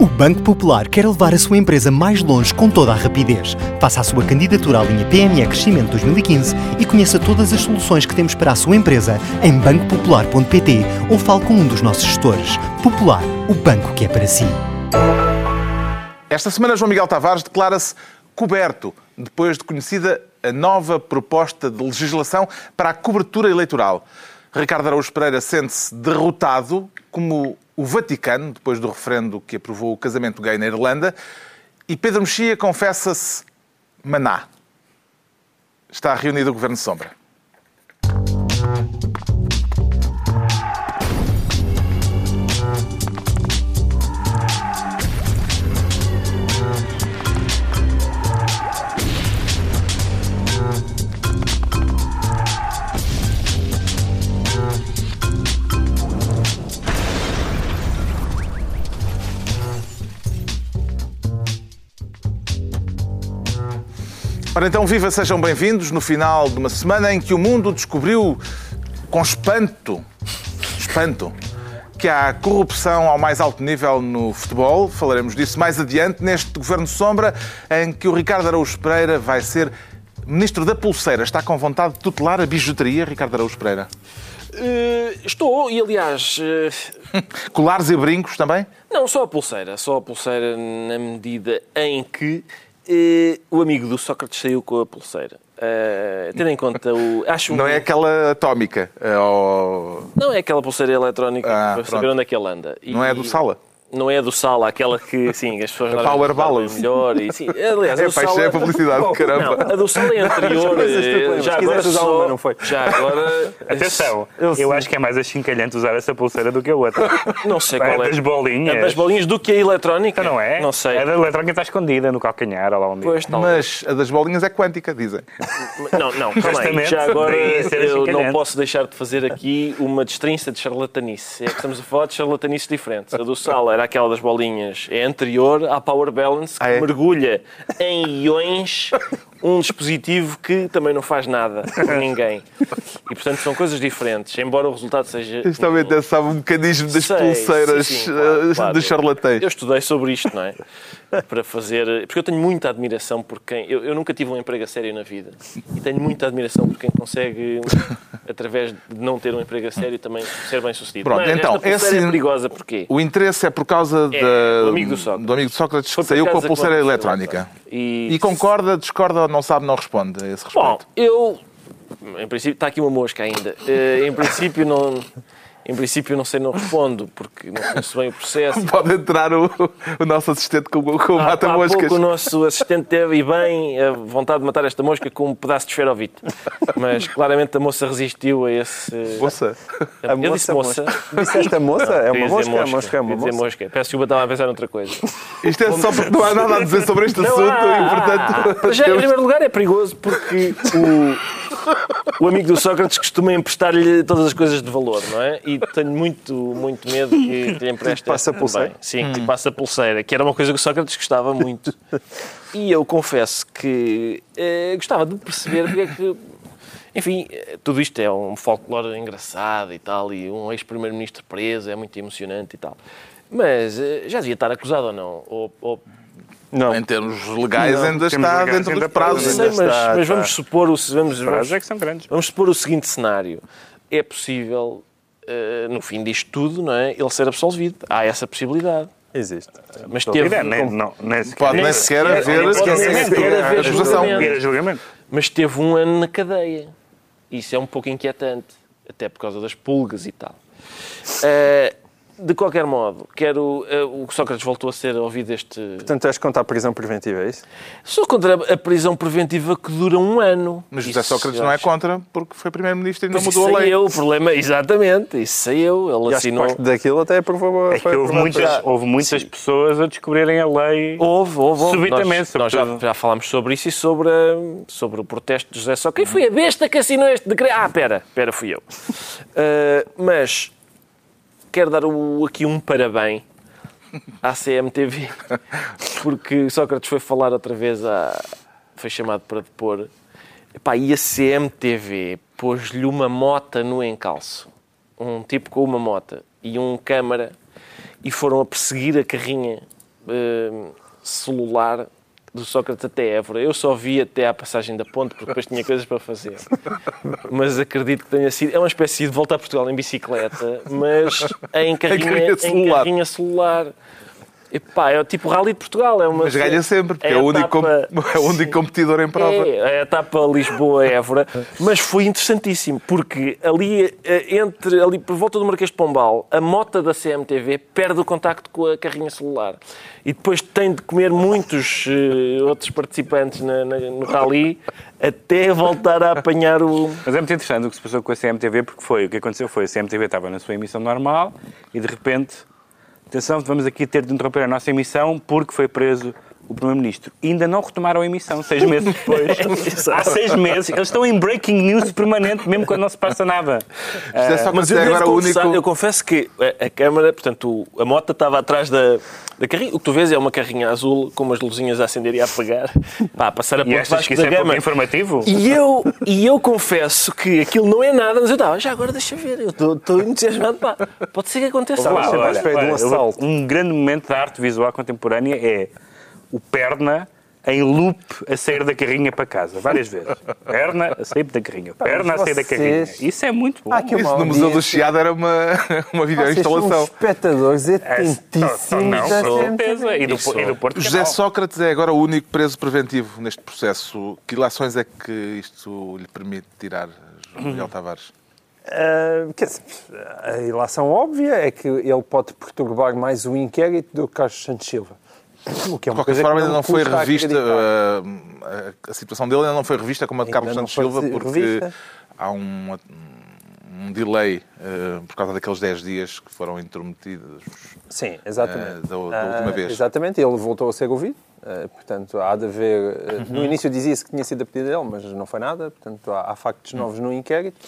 O Banco Popular quer levar a sua empresa mais longe com toda a rapidez. Faça a sua candidatura à linha PME Crescimento 2015 e conheça todas as soluções que temos para a sua empresa em bancopopular.pt ou fale com um dos nossos gestores. Popular, o banco que é para si. Esta semana, João Miguel Tavares declara-se coberto depois de conhecida a nova proposta de legislação para a cobertura eleitoral. Ricardo Araújo Pereira sente-se derrotado, como o Vaticano, depois do referendo que aprovou o casamento gay na Irlanda, e Pedro Mexia confessa-se maná. Está reunido o Governo Sombra. Ora então, viva, sejam bem-vindos no final de uma semana em que o mundo descobriu com espanto, espanto, que há corrupção ao mais alto nível no futebol. Falaremos disso mais adiante neste Governo Sombra, em que o Ricardo Araújo Pereira vai ser Ministro da Pulseira. Está com vontade de tutelar a bijuteria, Ricardo Araújo Pereira? Uh, estou, e aliás. Uh... Colares e brincos também? Não, só a pulseira. Só a pulseira na medida em que Uh, o amigo do Sócrates saiu com a pulseira. Uh, tendo em conta o. Acho não um... é aquela atómica? É o... Não é aquela pulseira eletrónica ah, para pronto. saber onde é que ele anda. E, não é do Sala? Não é do Sala, aquela que, sim, as pessoas... A Power Balance. Melhor e, sim, aliás, é, a Sala... é publicidade, oh, caramba. Não, a do Sala é anterior. já agora só... uma, não foi? Já agora... Atenção, eu, eu acho que é mais achincalhante usar essa pulseira do que a outra. Não sei qual é. das bolinhas. É das bolinhas do que a eletrónica. Então não é? Não sei. A da eletrónica está escondida no calcanhar, ou lá onde pois, Mas a das bolinhas é quântica, dizem. Não, não, aí. Já agora eu não posso deixar de fazer aqui uma destrinça de charlatanice. É que estamos a falar de charlatanice diferentes. A do Sala era aquela das bolinhas é anterior à Power Balance, que ah, é? mergulha em iões um dispositivo que também não faz nada por ninguém. E, portanto, são coisas diferentes, embora o resultado seja... Isto também um... sabe um mecanismo das Sei, pulseiras sim, sim, claro, claro. de charlatães. Eu estudei sobre isto, não é? Para fazer... Porque eu tenho muita admiração por quem... Eu, eu nunca tive um emprego a sério na vida. E tenho muita admiração por quem consegue, através de não ter um emprego a sério, também ser bem sucedido. Pronto, Mas então, essa esse... é perigosa porquê? O interesse é por causa é, do, amigo do, Sócrates. do amigo de Sócrates que saiu com a pulseira eletrónica. E... e concorda, discorda não sabe, não responde a esse respeito? Bom, eu... Em princípio, está aqui uma mosca ainda. Uh, em princípio, não... Em princípio, não sei, não respondo, porque não conheço bem o processo. Pode entrar o, o nosso assistente com, com o mata-moscas. Há pouco o nosso assistente teve, e bem, a vontade de matar esta mosca com um pedaço de esferovite. Mas, claramente, a moça resistiu a esse... Moça? A eu disse moça. Disseste a moça? É uma mosca? mosca. Mosca é uma moça. mosca. Peço desculpa, estava a pensar noutra coisa. Isto é só porque não há nada a dizer sobre este assunto há. e, portanto... Já, em primeiro lugar, é perigoso porque o, o amigo do Sócrates costuma emprestar-lhe todas as coisas de valor, não é? E tenho muito muito medo que, lhe empreste. passa pulseira? Sim, hum. que passa pulseira, que era uma coisa que o Sócrates gostava muito. e eu confesso que eh, gostava de perceber porque é que. Enfim, tudo isto é um folclore engraçado e tal, e um ex-primeiro-ministro preso é muito emocionante e tal. Mas eh, já devia estar acusado ou não? Ou, ou... Não. Em termos legais não. ainda está legais, dentro dos prazos. Sei, mas, está, mas vamos supor o, vamos, vamos, é que são grandes. vamos supor o seguinte cenário. É possível eh, no fim disto tudo, não é? ele ser absolvido. Há essa possibilidade. Existe. Mas teve. É, nem, não, nem sequer, pode nem sequer haver, julgamento. Mas teve um ano na cadeia. Isso é um pouco inquietante, até por causa das pulgas e tal. Uh, de qualquer modo, quero. Uh, o Sócrates voltou a ser ouvido este. Portanto, és contra a prisão preventiva, é isso? Sou contra a prisão preventiva que dura um ano. Mas José Sócrates não é contra porque foi Primeiro-Ministro e não mudou a lei. Eu, o problema, exatamente, isso sei eu. Ele e assinou. parte daquilo até aprovou. É que houve muitas, houve muitas pessoas a descobrirem a lei. Houve, houve. houve. Subitamente. Nós, nós já, já, falámos sobre isso e sobre, sobre o protesto de José Sócrates. Quem foi a besta que assinou este decreto? Ah, pera, pera, fui eu. Uh, mas quero dar aqui um parabéns à CMTV, porque Sócrates foi falar outra vez, a, foi chamado para depor, Epá, e a CMTV pôs-lhe uma mota no encalço, um tipo com uma mota e um câmara, e foram a perseguir a carrinha eh, celular do Sócrates até Évora. Eu só vi até à passagem da ponte, porque depois tinha coisas para fazer. Mas acredito que tenha sido. É uma espécie de volta a Portugal em bicicleta, mas em carrinha, carrinha em celular. carrinha celular. Epá, é o tipo Rally de Portugal. É uma, Mas ganha sempre, porque é, a o único, com- é o único competidor em prova. É, a etapa Lisboa-Évora. Mas foi interessantíssimo, porque ali, eh, entre, ali por volta do Marquês de Pombal, a mota da CMTV perde o contacto com a carrinha celular. E depois tem de comer muitos eh, outros participantes na- na- no rally até voltar a apanhar o... Mas é muito interessante o que se passou com a CMTV, porque foi, o que aconteceu foi, a CMTV estava na sua emissão normal e de repente, atenção, vamos aqui ter de interromper a nossa emissão porque foi preso o Primeiro-Ministro. Ainda não retomaram a emissão, seis meses depois. Há seis meses. Eles estão em breaking news permanente, mesmo quando não se passa nada. José Sócrates Mas eu, é devo agora o confessar- único. eu confesso que a, a câmara, portanto, a moto estava atrás da, da carrinha. O que tu vês é uma carrinha azul com umas luzinhas a acender e a apagar. Pá, a passar a ponte Vasco que isso da é pouco Gama. informativo? E eu, e eu confesso que aquilo não é nada, mas eu estava, já agora deixa ver, eu estou- entusiasmado, pá, pode ser que aconteça. Olá, olha, espera de um olha, assalto. Um grande momento da arte visual contemporânea é o perna em loop a sair da carrinha para casa, várias vezes. Perna a sair da carrinha, perna a sair da carrinha. Isso é muito bom. Isso no Museu do. Chiado era uma, uma são videoinstalação. espectadores É, atentíssimos não, da com certeza. E do, e do Porto José Canal. Sócrates é agora o único preso preventivo neste processo. Que ilações é que isto lhe permite tirar, João Miguel Tavares? Ah, quer dizer, a ilação óbvia é que ele pode perturbar mais o inquérito do que Carlos Santos Silva. O que é De uma qualquer coisa forma, ainda não foi custa revista. acreditar. uh, a, a situação dele ainda não foi revista como a de Carlos não Santos foi Silva, porque revista. há um, um delay uh, por causa daqueles 10 dias que foram intrometidos. Sim, exatamente. Ah, da- da Ah, última vez. Exatamente, ele voltou a ser ouvido. Ah, portanto, há de haver. ah, Uhum. No início dizia-se que tinha sido a pedido dele, mas não foi nada. Portanto, há, há factos Uhum. novos no inquérito.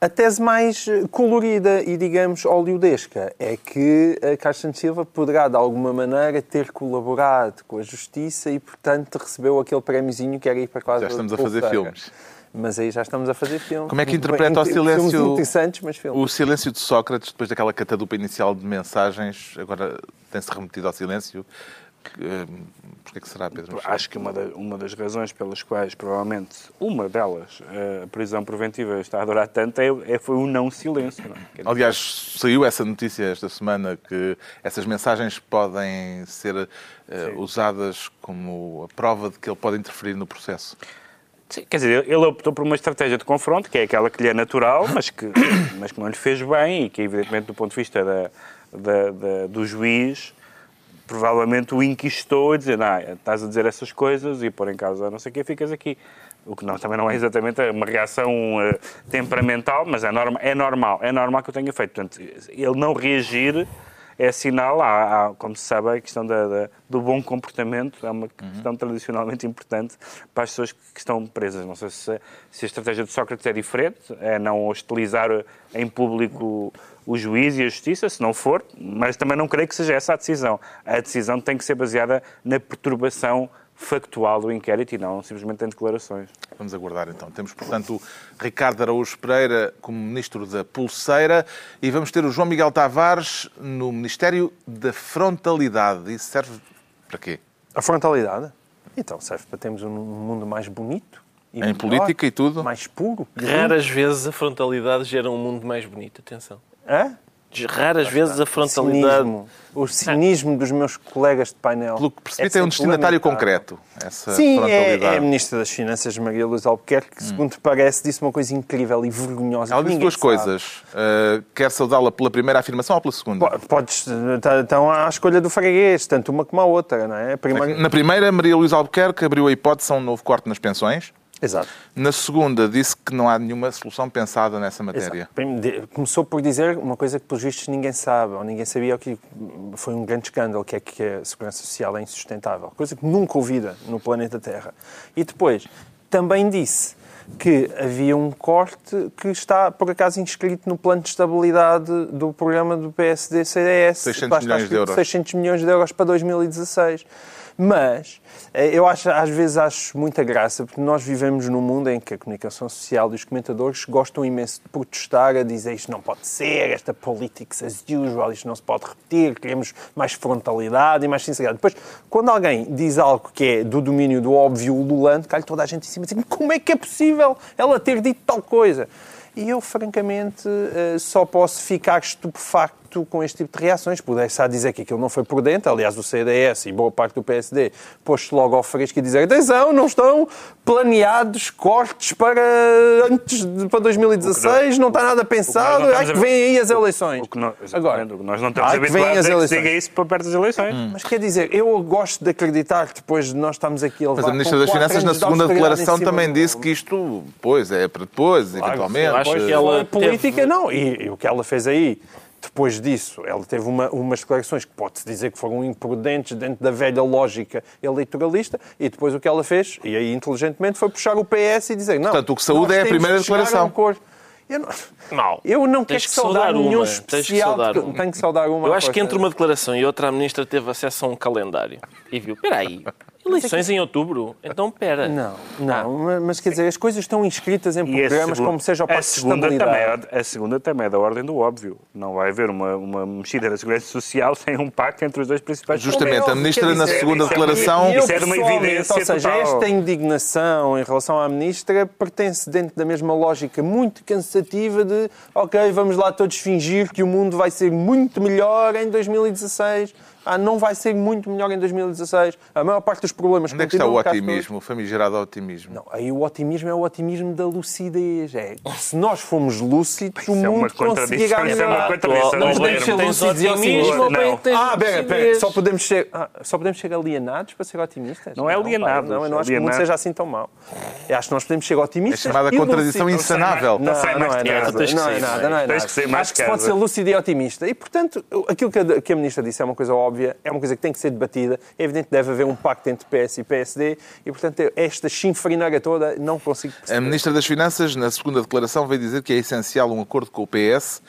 A- tese mais colorida e, digamos, oleodesca é que a Santos Silva poderá, de alguma maneira, ter colaborado com a Justiça e, portanto, recebeu aquele prémiozinho que era ir para casa Já estamos a fazer filmes. Mas aí já estamos a fazer filmes. Como é que interpreta o silêncio- interessantes, mas. O silêncio de Sócrates, depois daquela catadupa inicial de mensagens, agora tem-se remetido ao silêncio. Uh, Porquê é que será, Pedro? Acho que uma, da- uma das razões pelas quais, provavelmente, uma delas, a prisão preventiva está a durar tanto, é, é- foi o não silêncio. Não é? Aliás, saiu essa notícia esta semana que essas mensagens podem ser eh, usadas como a prova de que ele pode interferir no processo. Sim, quer dizer, ele optou por uma estratégia de confronto, que é aquela que lhe é natural, mas que, mas que não lhe fez bem e que, evidentemente, do ponto de vista da, da- da- do juiz, provavelmente o inquistou a dizer, ah, estás a dizer essas coisas e pôr em causa não sei o quê, ficas aqui. O que não, também não é exatamente uma reação eh, temperamental, mas é, norma, é normal, é normal que eu tenha feito. Portanto, ele não reagir é sinal, há, há, como se sabe, a questão da- da- do bom comportamento é uma questão tradicionalmente importante para as pessoas que estão presas. Não sei se, se a estratégia de Sócrates é diferente, é não hostilizar em público o juiz e a justiça, se não for, mas também não creio que seja essa a decisão. A decisão tem que ser baseada na perturbação factual do inquérito e não simplesmente em declarações. Vamos aguardar então. Temos, portanto, o Ricardo Araújo Pereira como Ministro da Pulseira e vamos ter o João Miguel Tavares no Ministério da Frontalidade. Isso serve para quê? A frontalidade? Então, serve para termos um mundo mais bonito. e Em melhor, política e tudo? Mais puro. Raras vezes a frontalidade gera um mundo mais bonito, atenção. Hã? Raras vezes a frontalidade... Cinismo. O cinismo dos meus colegas de painel. Pelo que percebi, É tem um sempre destinatário concreto. Essa Sim, é, é a Ministra das Finanças, Maria Luz Albuquerque, que, segundo parece, disse uma coisa incrível e vergonhosa. Ela disse duas sabe. coisas. Uh, quer saudá-la pela primeira afirmação ou pela segunda? Po- Podes, tá- estão à escolha do freguês, tanto uma como a outra, não é? A primeira... Na primeira, Maria Luísa Albuquerque abriu a hipótese a um novo corte nas pensões. Exato. Na segunda, disse que não há nenhuma solução pensada nessa matéria. Exato. Começou por dizer uma coisa que, pelos vistos, ninguém sabe, ou ninguém sabia, que foi um grande escândalo, que é que a segurança social é insustentável. Coisa que nunca ouvida no planeta Terra. E depois, também disse que havia um corte que está, por acaso, inscrito no plano de estabilidade do programa do PSD-CDS. 600 Lá está milhões de euros. 600 milhões de euros para 2016. Mas eh, eu acho, às vezes acho muita graça, porque nós vivemos num mundo em que a comunicação social e os comentadores gostam imenso de protestar, a dizer isto não pode ser, esta politics as usual, isto não se pode repetir, queremos mais frontalidade e mais sinceridade. Depois, quando alguém diz algo que é do domínio do óbvio ululante, cai toda a gente em cima e diz como é que é possível ela ter dito tal coisa? E eu, francamente, eh, só posso ficar estupefacto com este tipo de reações. Pudesse dizer que aquilo não foi prudente, aliás, o CDS e boa parte do PSD pôs-se logo ao fresco e dizer atenção, não estão planeados cortes para antes de, para 2016, não, não está nada pensado, ai que vêm aí as eleições. O que nós, Agora, nós não estamos ai, habituados é que se diga isso para perto das eleições. Hum. Mas quer dizer, eu gosto de acreditar que depois de nós estamos aqui a levar Mas a Ministra das Finanças, na segunda declaração, também disse que isto, pois, é para depois, eventualmente. eu acho que ela- Ela política, teve- não. E, e o que ela fez aí, depois disso, ela teve uma, umas declarações que pode-se dizer que foram imprudentes dentro da velha lógica eleitoralista, e depois o que ela fez, e aí inteligentemente, foi puxar o PS e dizer não. Portanto, o que saúde é a primeira um declaração. Eu não, Não. eu não quero que saudar, nenhum uma, tens que especial. saudar uma. Tenho que saudar uma. Eu acho que coisa. entre uma declaração e outra, a ministra teve acesso a um calendário e viu, espera aí, eleições em outubro? Então, espera. Não, não, mas- mas quer dizer, as coisas estão inscritas em a programas segunda- como seja o a Pacto de segunda, também Estabilidade. é, a segunda também é da ordem do óbvio. Não vai haver uma, uma mexida na segurança social sem um pacto entre os dois principais Justamente, a Ministra, Quer na dizer, segunda isso é- declaração, Isso é de uma evidência Ou seja, total. esta indignação em relação à Ministra pertence dentro da mesma lógica muito cansativa de ok, vamos lá todos fingir que o mundo vai ser muito melhor em 2016. Ah, não vai ser muito melhor em 2016. A maior parte dos problemas onde é que está o otimismo, o famigerado otimismo? Não, aí o otimismo é o otimismo da lucidez. É, se nós formos lúcidos, o é uma mundo conseguirá contradição, isso é uma melhorar. contradição. Não Não podemos ser lúcidos e otimismo otimistas. ou bem Não. tens Ah, pera, pera, só podemos ser, ah, só podemos ser alienados para ser otimistas? Não é alienados, pá, Não, eu não acho que o mundo seja assim tão mau. Eu acho que nós podemos ser otimistas. É chamada contradição insanável. Não, não é não é nada, não é tens nada. que sair mais Acho que se pode ser lúcido e otimista. E, portanto, aquilo que a, que a Ministra disse é uma coisa óbvia, é uma coisa que tem que ser debatida. É evidente que deve haver um pacto entre PS e PSD e, portanto, esta chinfrinaga toda não consigo perceber. A Ministra das Finanças, na segunda declaração, veio dizer que é essencial um acordo com o PS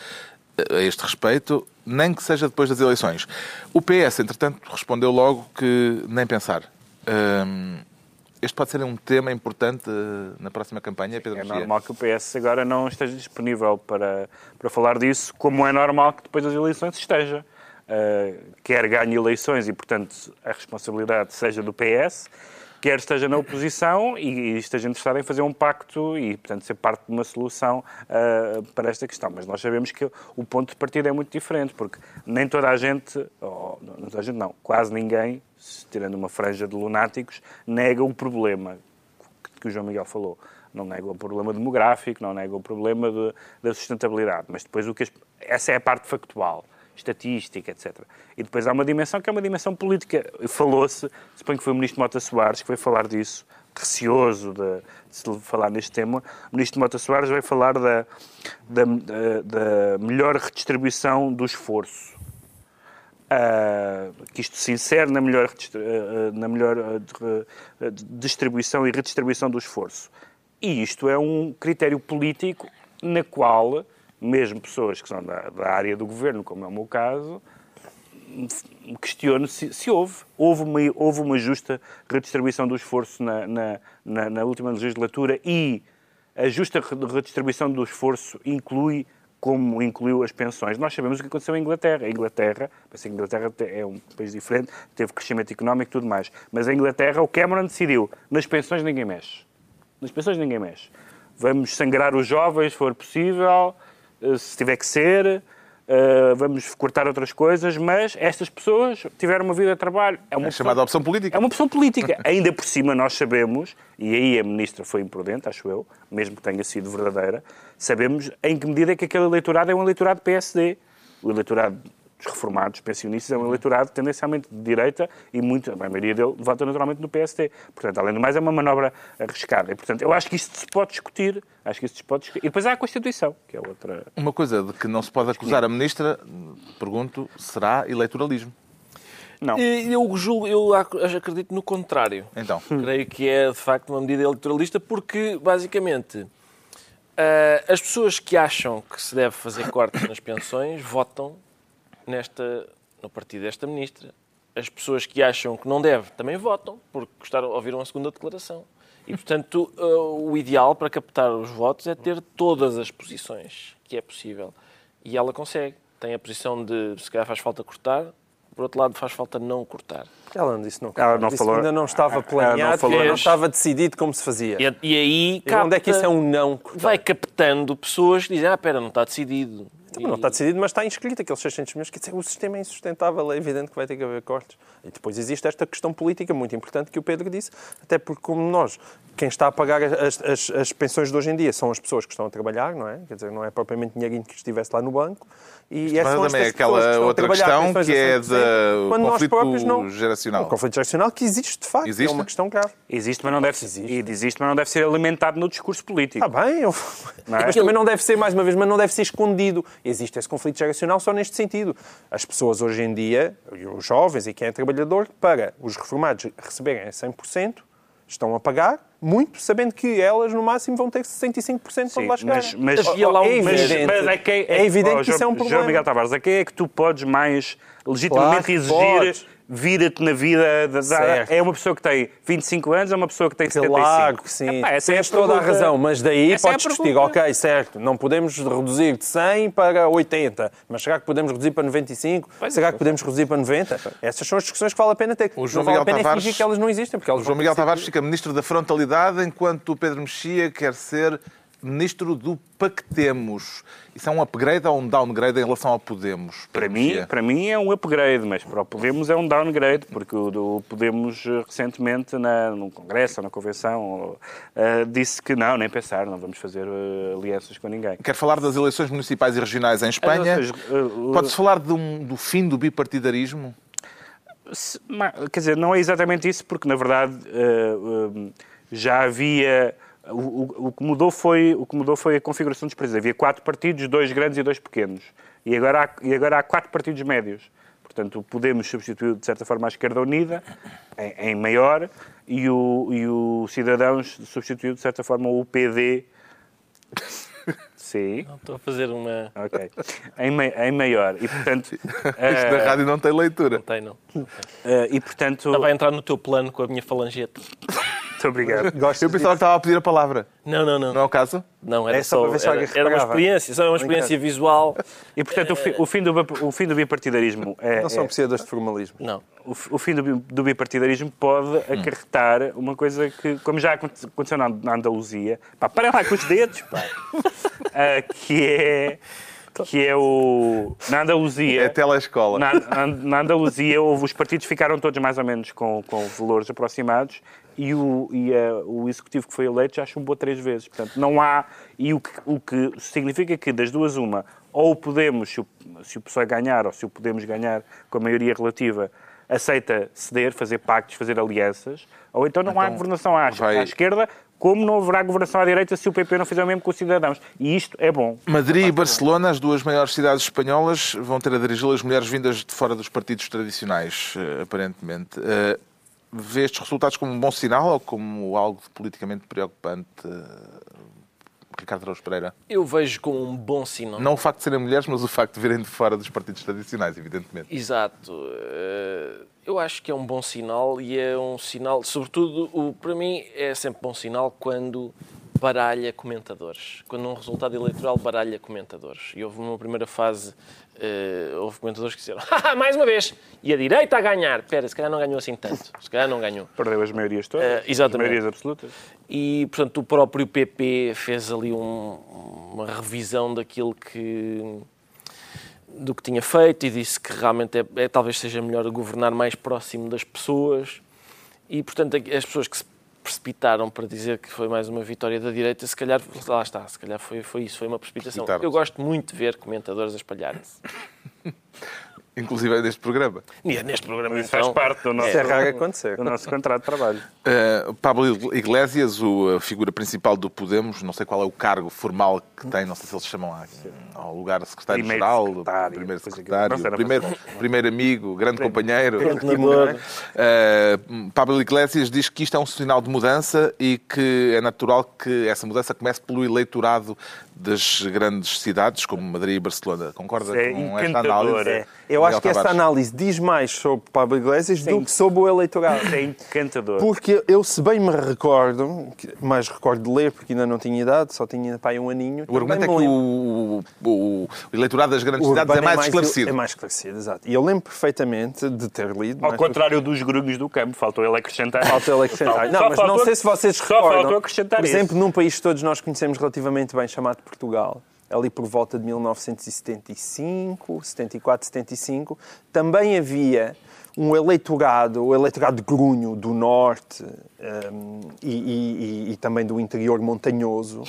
eh, a este respeito, nem que seja depois das eleições. O PS, entretanto, respondeu logo que nem pensar. Hum, este pode ser um tema importante eh, na próxima campanha, Pedro É normal que o PS agora não esteja disponível para, para falar disso, como é normal que depois das eleições esteja. Uh, quer ganhe eleições e, portanto, a responsabilidade seja do PS, quer esteja na oposição e, esteja interessado em fazer um pacto e, portanto, ser parte de uma solução uh, para esta questão. Mas nós sabemos que o ponto de partida é muito diferente, porque nem toda a gente, ou, não toda a gente não, quase ninguém, tirando uma franja de lunáticos, nega o problema que o João Miguel falou. Não nega o problema demográfico, não nega o problema de- da sustentabilidade, mas depois o que as- essa é a parte factual, estatística, etc. E depois há uma dimensão que é uma dimensão política. Falou-se, suponho que foi o Ministro Mota Soares que veio falar disso, receoso de, de se falar neste tema. O Ministro Mota Soares veio falar da, da, da- melhor redistribuição do esforço. Ah, que isto se insere na melhor, ah, na melhor de- distribuição e redistribuição do esforço. E isto é um critério político na qual, mesmo pessoas que são da, da área do governo, como é o meu caso, questiono se, se houve. Houve uma, houve uma justa redistribuição do esforço na, na, na- na última legislatura e a justa re- redistribuição do esforço inclui como incluiu as pensões. Nós sabemos o que aconteceu em Inglaterra. A Inglaterra, pensei que a Inglaterra te- é um país diferente, teve crescimento económico e tudo mais. Mas a Inglaterra, o Cameron decidiu, nas pensões ninguém mexe. Nas pensões ninguém mexe. Vamos sangrar os jovens, se for possível, se tiver que ser, eh, vamos cortar outras coisas, mas estas pessoas tiveram uma vida de trabalho. É uma É chamada opção política. é uma opção política. Ainda por cima, nós sabemos, e aí a ministra foi imprudente, acho eu, mesmo que tenha sido verdadeira, sabemos em que medida é que aquele eleitorado é um eleitorado PSD. O eleitorado dos reformados, pensionistas, é um eleitorado tendencialmente de direita e muito, a maioria dele vota naturalmente no PSD. Portanto, além do mais, é uma manobra arriscada. E, portanto, eu acho que isto se pode discutir. Acho que isto se pode discutir. E depois há a Constituição, que é outra... Uma coisa de que não se pode acusar a Ministra, pergunto, será eleitoralismo? Não. E Eu, julgo, eu ac- acredito no contrário. Então, Creio que é, de facto, uma medida eleitoralista porque, basicamente, ah, as pessoas que acham que se deve fazer cortes nas pensões votam nesta, no partido desta ministra. as pessoas que acham que não deve também votam, porque gostaram, ouviram a segunda declaração. E, portanto, eh, o ideal para captar os votos é ter todas as posições que é possível. E ela consegue. Tem a posição de, se calhar faz falta cortar, por outro lado, faz falta não cortar. Ela não disse não. Ela não disse falou- que ainda não estava ela não planeado, falou- não estava decidido como se fazia. E, e aí E onde é que isso é um não cortar? vai captando pessoas que dizem, ah, pera, não está decidido. Também não está decidido, mas está inscrito aqueles 600 milhões. Quer dizer, o sistema é insustentável, é evidente que vai ter que haver cortes. E depois existe esta questão política muito importante que o Pedro disse, até porque como nós, quem está a pagar as, as, as pensões de hoje em dia são as pessoas que estão a trabalhar, não é? Quer dizer, não é propriamente dinheirinho que estivesse lá no banco. E Mas também é aquela outra trabalhar questão que é a 100%, do quando nós conflito próprios não- geracional. Um conflito geracional que existe, de facto. Existe? É uma questão grave. Existe, mas não deve, Existe. existe, mas não deve ser alimentado no discurso político. Está bem, eu... Não é? mas também não deve ser, mais uma vez, mas não deve ser escondido. Existe esse conflito geracional só neste sentido. As pessoas hoje em dia, os jovens e quem é trabalhador, para os reformados receberem a 100%, estão a pagar muito, sabendo que elas, no máximo, vão ter 65% quando lá chegarem. mas, mas, Havia lá um- é evidente, mas é, que, é evidente oh, que isso é um problema. João Miguel Tavares, a quem é que tu podes mais legitimamente Claro, exigir podes. Vira-te na vida? da- é uma pessoa que tem 25 anos ou uma pessoa que tem 75? Claro que sim. Epá, essa é a Tens toda a razão, mas daí Essa é podes discutir, pergunta. ok, certo, não podemos reduzir de 100 para 80, mas será que podemos reduzir para 95? será que podemos reduzir para 90? Essas são as discussões que vale a pena ter. O João não vale a Miguel pena é Tavares- fingir que elas não existem, porque elas O João Miguel. Tavares fica ministro da frontalidade, enquanto o Pedro Mexia quer ser ministro do Pactemos. Isso é um upgrade ou um downgrade em relação ao Podemos? Para mim, Mexia? para mim é um upgrade, mas para o Podemos é um downgrade, porque o, Podemos eh, recentemente na, no Congresso ou na Convenção eh, disse que não, nem pensar, não vamos fazer eh, alianças com ninguém. Quer falar das eleições municipais e regionais em Espanha? Eh, Pode-se falar um- do fim do bipartidarismo? Se- Quer dizer, não é exatamente isso, porque na verdade já havia. O, o- o que mudou foi, o que mudou foi a configuração dos partidos. Havia quatro partidos, dois grandes e dois pequenos. E agora há, e agora há quatro partidos médios. Portanto, Podemos substituiu, de certa forma, a Esquerda Unida, em, em maior, e o, e o Cidadãos substituiu, de certa forma, o PD. Sim, Estou a fazer uma... ok. Em, ma- em maior. E, portanto, Isto eh, na rádio não tem leitura. Não tem, não. eh, e, portanto Estava a entrar no teu plano com a minha falangeta. muito obrigado. Gosto Eu pensava que estava a pedir a palavra. Não, não, não. Não é o caso? Não, era É só só, para ver se era, alguém era uma experiência, só uma experiência visual. E, portanto, o, fi- o fim, do, o fim do bipartidarismo é, Não são é- apreciadores de formalismo. Não. o, fi- o fim do, bi- do bipartidarismo pode acarretar uma coisa que, como já aconte- aconteceu na, Andaluzia, pá, parem lá com os dedos, pá, Que é que é o na Andaluzia É a telescola. na, na- Andaluzia houve, os partidos ficaram todos mais ou menos com, com valores aproximados e, o, e a- o executivo que foi eleito já chumbou três vezes. Portanto, não há. E o que, o que significa que, das duas, uma, ou Podemos, se o, se o PSOE ganhar, ou se o Podemos ganhar com a maioria relativa, aceita ceder, fazer pactos, fazer alianças, ou então não há governação à, vai- à esquerda, como não haverá governação à direita se o PP não fizer o mesmo com os cidadãos. E isto é bom. Madrid e Barcelona, as duas maiores cidades espanholas, vão ter a dirigi-las mulheres vindas de fora dos partidos tradicionais, eh, aparentemente. Eh, Vê estes resultados como um bom sinal ou como algo politicamente preocupante, eh, Ricardo Araújo Pereira? Eu vejo como um bom sinal. Não o facto de serem mulheres, mas o facto de virem de fora dos partidos tradicionais, evidentemente. Exato. Eh, Eu acho que é um bom sinal e é um sinal, sobretudo, para mim é sempre bom sinal quando baralha comentadores. Quando um resultado eleitoral baralha comentadores. E houve uma primeira fase, eh, houve comentadores que disseram "Haha, mais uma vez, e a direita a ganhar. Espera, se calhar não ganhou assim tanto. Se calhar não ganhou. Perdeu as maiorias todas, Eh, exatamente. as maiorias absolutas. E, portanto, o próprio PP fez ali um- uma revisão daquilo que do que tinha feito e disse que realmente é, é- talvez seja melhor governar mais próximo das pessoas. E, portanto, as pessoas que se precipitaram para dizer que foi mais uma vitória da direita, se calhar, lá está, se calhar foi, foi isso, foi uma precipitação. Eu gosto muito de ver comentadores a espalharem-se. Inclusive neste programa. E Neste programa, Isso faz então, parte do nosso, é do nosso contrato de trabalho. Uh, Pablo Iglesias, o, a figura principal do Podemos, não sei qual é o cargo formal que tem, não sei se eles chamam lá, ao lugar secretário-geral, Primeiro secretário, primeiro primeiro, primeiro amigo, grande companheiro. coordenador. Uh, Pablo Iglesias diz que isto é um sinal de mudança e que é natural que essa mudança comece pelo eleitorado das grandes cidades, como Madrid e Barcelona. Concorda É com esta análise? é. Eu Miguel acho que Tavares? análise diz mais sobre Pablo Iglesias do que sobre o eleitorado. É encantador. Porque eu, se bem me recordo, mais recordo de ler, porque ainda não tinha idade, só tinha pai um aninho. O argumento é que o, o- o eleitorado das grandes o cidades é urbano mais esclarecido. É mais esclarecido, exato. E eu lembro perfeitamente de ter lido. Ao é? contrário dos grunhos do campo, faltou ele acrescentar. Falta ele acrescentar. Só Não, mas não faltou- sei se vocês só recordam. faltou acrescentar Por isso. exemplo, num país que todos nós conhecemos relativamente bem, chamado Portugal, ali por volta de 1975, 74, 75, também havia um eleitorado, o eleitorado de grunho do norte hum, e, e- e- e também do interior montanhoso,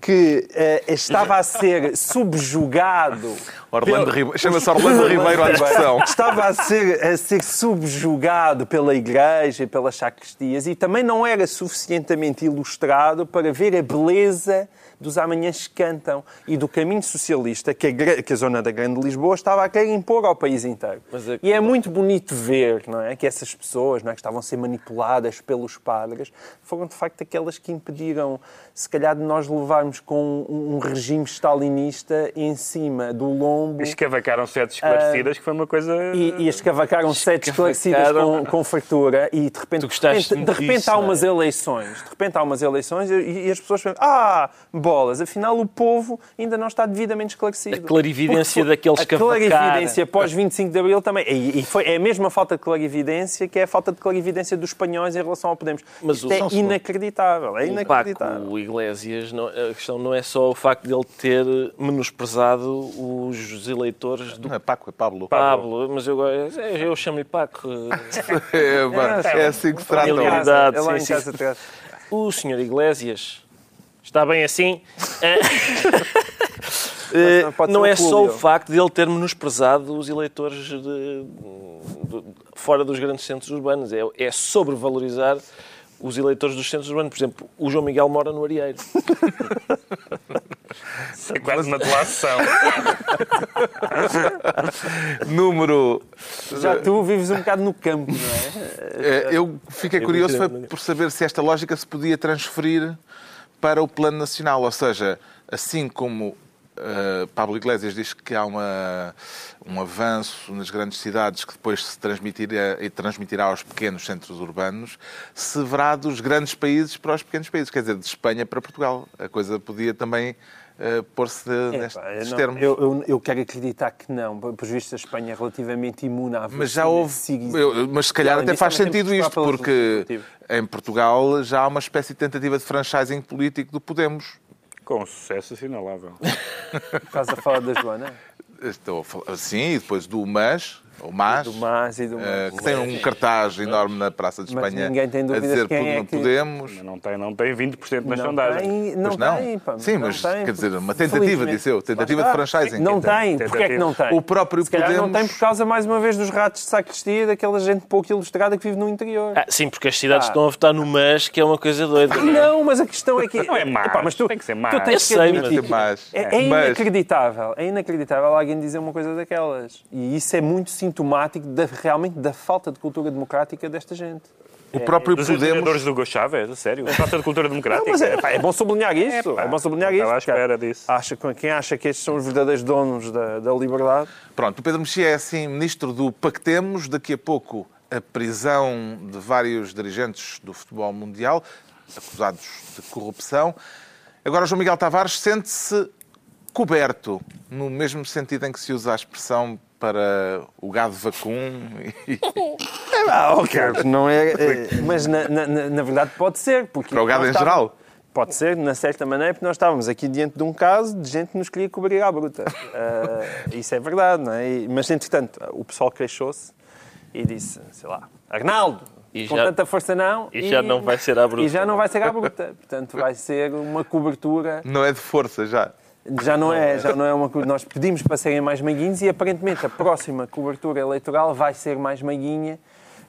que eh, estava a ser subjugado Orlando pelo- Chama-se Orlando Ribeiro à discussão. Estava a ser, a ser subjugado pela igreja e pelas sacristias e também não era suficientemente ilustrado para ver a beleza dos amanhãs que cantam e do caminho socialista que a, que a zona da Grande Lisboa estava a querer impor ao país inteiro. Mas é- E é muito bonito ver não é, que essas pessoas não é, que estavam a ser manipuladas pelos padres foram de facto aquelas que impediram, se calhar, de nós levarmos com um, um regime stalinista em cima do lombo. Escavacaram sete esclarecidas, que foi uma coisa. E, e escavacaram sete esclarecidas com, com fartura e de repente, de repente, de repente disso, há é? umas eleições, de repente há umas eleições e, e as pessoas pensam, ah, bolas, afinal o povo ainda não está devidamente esclarecido. A clarividência Porque daqueles A escavacar. clarividência pós 25 de Abril também. E, e foi, é a mesma falta de clarividência que é a falta de clarividência dos espanhóis em relação ao Podemos. Mas Isto o- é inacreditável, é O inacreditável. Paco Iglesias, não- a questão não é só o facto de ele ter menosprezado os eleitores do Não é Paco, é Pablo. Pablo, mas eu, eu chamo-lhe Paco. É, é assim que se trata. Em casa, é lá sim, em sim. casa atrás. O senhor Iglesias está bem assim? Eh, pode não ser o é só o facto de ele ter menosprezado os eleitores de- de- fora dos grandes centros urbanos, é, é sobrevalorizar os eleitores dos centros urbanos. Por exemplo, o João Miguel mora no Arieiro. É quase uma delação. Número. Já tu vives um bocado no campo, não é? Eh, Eu fiquei curioso foi por saber se esta lógica se podia transferir para o plano nacional. Ou seja, assim como eh, Pablo Iglesias diz que há uma, um avanço nas grandes cidades que depois se transmitirá, e transmitirá aos pequenos centros urbanos, se verá dos grandes países para os pequenos países. Quer dizer, de Espanha para Portugal. A coisa podia também eh, pôr-se nestes termos. eu, eu- eu quero acreditar que não. Por visto, a Espanha é relativamente imune à Mas já houve. eu- mas se calhar até faz também sentido isto, porque em Portugal já há uma espécie de tentativa de franchising político do Podemos. Com sucesso assinalável. Estás a falar da Joana? Estou a falar, sim, e depois do MAS, ou MAS, Do MAS e do eh, MAS. que tem um cartaz enorme na Praça de Espanha ninguém tem a dizer quem é não que- podemos. Não tem, não tem 20% nas não sondagens. tem, não não. tem. pá, Sim, não mas tem. quer dizer, uma tentativa, disse eu, tentativa de franchising. Não dizer, tem. Porquê é que não tem? O próprio Se calhar não Podemos- tem por causa, mais uma vez, dos ratos de sacristia, daquela gente pouco ilustrada que vive no interior. Ah, sim, porque as cidades Ah. estão a votar no MAS, que é uma coisa doida. Não, mas a questão é que. Não é mais, Epá, mas tu, tem que ser tu mais. tens que Eu sei, mas-. É, é inacreditável, é inacreditável alguém dizer uma coisa daquelas. E isso é muito sintomático da- realmente da falta de cultura democrática desta gente. O próprio Dos Podemos. do Hugo Chávez, a sério. Falta de cultura Não, democrática. mas é, pá, é bom sublinhar isso. pá, É, bom sublinhar não isso. estava à espera disso. Acha, quem acha que estes são os verdadeiros donos da, da liberdade. Pronto, o Pedro Mexia é assim ministro do Pactemos. Daqui a pouco a prisão de vários dirigentes do futebol mundial acusados de corrupção. Agora João Miguel Tavares sente-se coberto, no mesmo sentido em que se usa a expressão para o gado vacum. e- Ah, ok. Não é, é, mas na, na- na- verdade pode ser. Porque Para o gado em estávamos- geral? Pode ser, na certa maneira, porque nós estávamos aqui diante de um caso de gente que nos queria cobrir à bruta. Ah, isso é verdade, não é? E- Mas, entretanto, o pessoal queixou-se e disse, sei lá, Arnaldo, E com já- tanta força não. e já não vai ser à bruta. E já não vai ser à bruta. Portanto, vai ser uma cobertura Não é de força já. Já não é, já não é uma coisa. Nós pedimos para serem mais meiguinhos e aparentemente a próxima cobertura eleitoral vai ser mais meiguinha.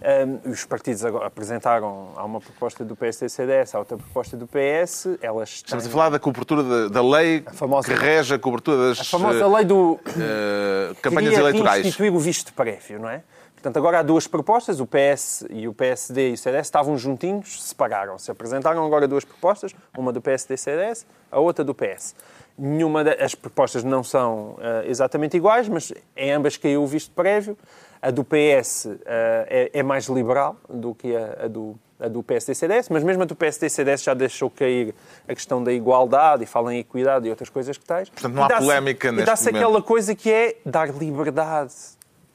Ahm, os partidos apresentaram, há uma proposta do PSD-CDS, há outra proposta do PS, elas Estamos a têm falar da cobertura da, da lei famosa- que rege a cobertura das a famosa lei do eh, campanhas eleitorais. instituir o visto prévio, não é? Portanto, agora há duas propostas, o PS e o PSD e o CDS estavam juntinhos, separaram-se. Apresentaram agora duas propostas, uma do PSD e CDS, a outra do PS. Nenhuma das propostas não são uh, exatamente iguais, mas em ambas caiu o visto prévio. A do PS uh, é, é, mais liberal do que a, a do a do PSD e CDS, mas mesmo a do PSD e CDS já deixou cair a questão da igualdade e fala em equidade e outras coisas que tais. Portanto, não há polémica neste E dá-se aquela coisa que é dar liberdade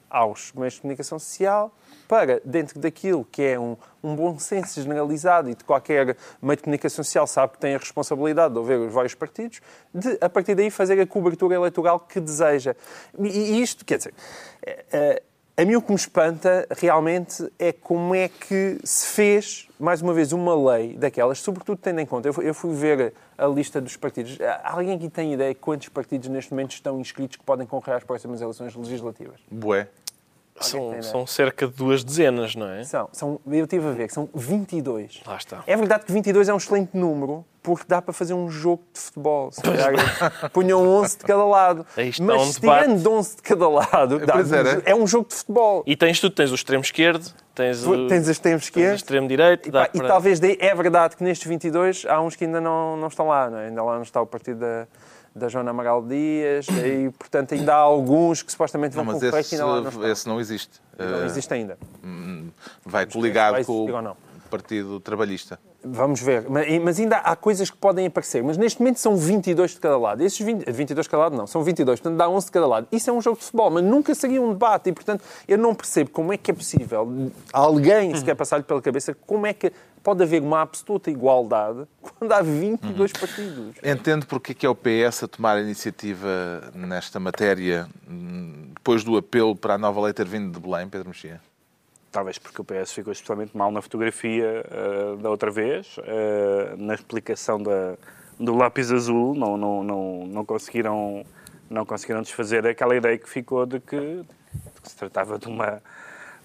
aos meios de comunicação social para, dentro daquilo que é um, um bom senso generalizado e de qualquer meio de comunicação social sabe que tem a responsabilidade de ouvir os vários partidos, de, a partir daí, fazer a cobertura eleitoral que deseja. E, isto, quer dizer, é, é, a mim o que me espanta realmente é como é que se fez, mais uma vez, uma lei daquelas, sobretudo tendo em conta, eu fui ver a lista dos partidos. Há alguém aqui tem ideia de quantos partidos neste momento estão inscritos que podem concorrer às próximas eleições legislativas? Bué. São, são, cerca de duas dezenas, não é? São, são, eu estive a ver que são 22. Lá está. É verdade que 22 é um excelente número, porque dá para fazer um jogo de futebol. Se calhar punham 11 de cada lado. Mas um tirando 11 de cada lado, dá, é um jogo de futebol. E tens tudo, tens o extremo esquerdo, tens o, tens o extremo esquerdo, o extremo direito. E, pá, para... e talvez daí, é verdade que nestes 22 há uns que ainda não, não estão lá, não é? ainda lá não está o partido da da Joana Amaral Dias, e portanto ainda há alguns que supostamente vão não, mas concorrer esse, ainda não Esse não existe. Não uh, existe ainda. Hum, vai coligado com o Partido Trabalhista. Vamos ver. Mas ainda há coisas que podem aparecer. Mas neste momento são 22 de cada lado. Esses 20, 22 de cada lado não, são 22. Portanto dá 11 de cada lado. Isso é um jogo de futebol, mas nunca seria um debate. E portanto eu não percebo como é que é possível alguém se quer passar-lhe pela cabeça como é que pode haver uma absoluta igualdade quando há 22 uhum. partidos. Entendo porque é que é o PS a tomar a iniciativa nesta matéria depois do apelo para a nova lei ter vindo de Belém, Pedro Mexia? Talvez porque o PS ficou especialmente mal na fotografia uh, da outra vez, uh, na explicação da, do lápis azul, não, não, não, não, conseguiram, não conseguiram desfazer aquela ideia que ficou de que, de que se tratava de uma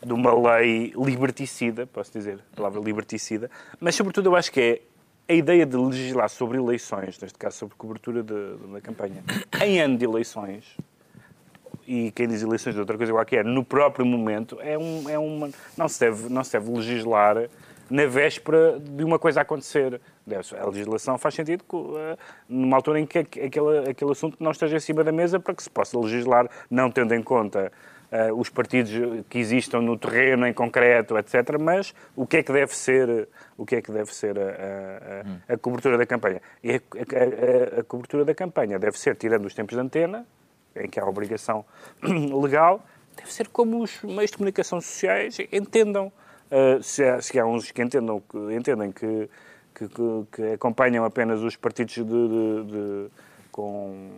de uma lei liberticida, posso dizer, a palavra liberticida, mas sobretudo eu acho que é a ideia de legislar sobre eleições, neste caso sobre cobertura da campanha, em ano de eleições, e quem diz eleições de outra coisa qualquer, no próprio momento, é, um, é uma. Não se, deve, não se deve legislar na véspera de uma coisa acontecer. A legislação faz sentido uh, numa altura em que aquele, aquele assunto não esteja em cima da mesa para que se possa legislar, não tendo em conta uh, os partidos que existam no terreno em concreto, etc. Mas o que é que deve ser, o que é que deve ser a, a, a, a cobertura da campanha? E a, cobertura da campanha deve ser, tirando os tempos de antena, em que há obrigação legal, deve ser como os meios de comunicação sociais entendam. Uh, se, há, se, há, uns que entendam que, entendem que, que, que acompanham apenas os partidos de, de, de com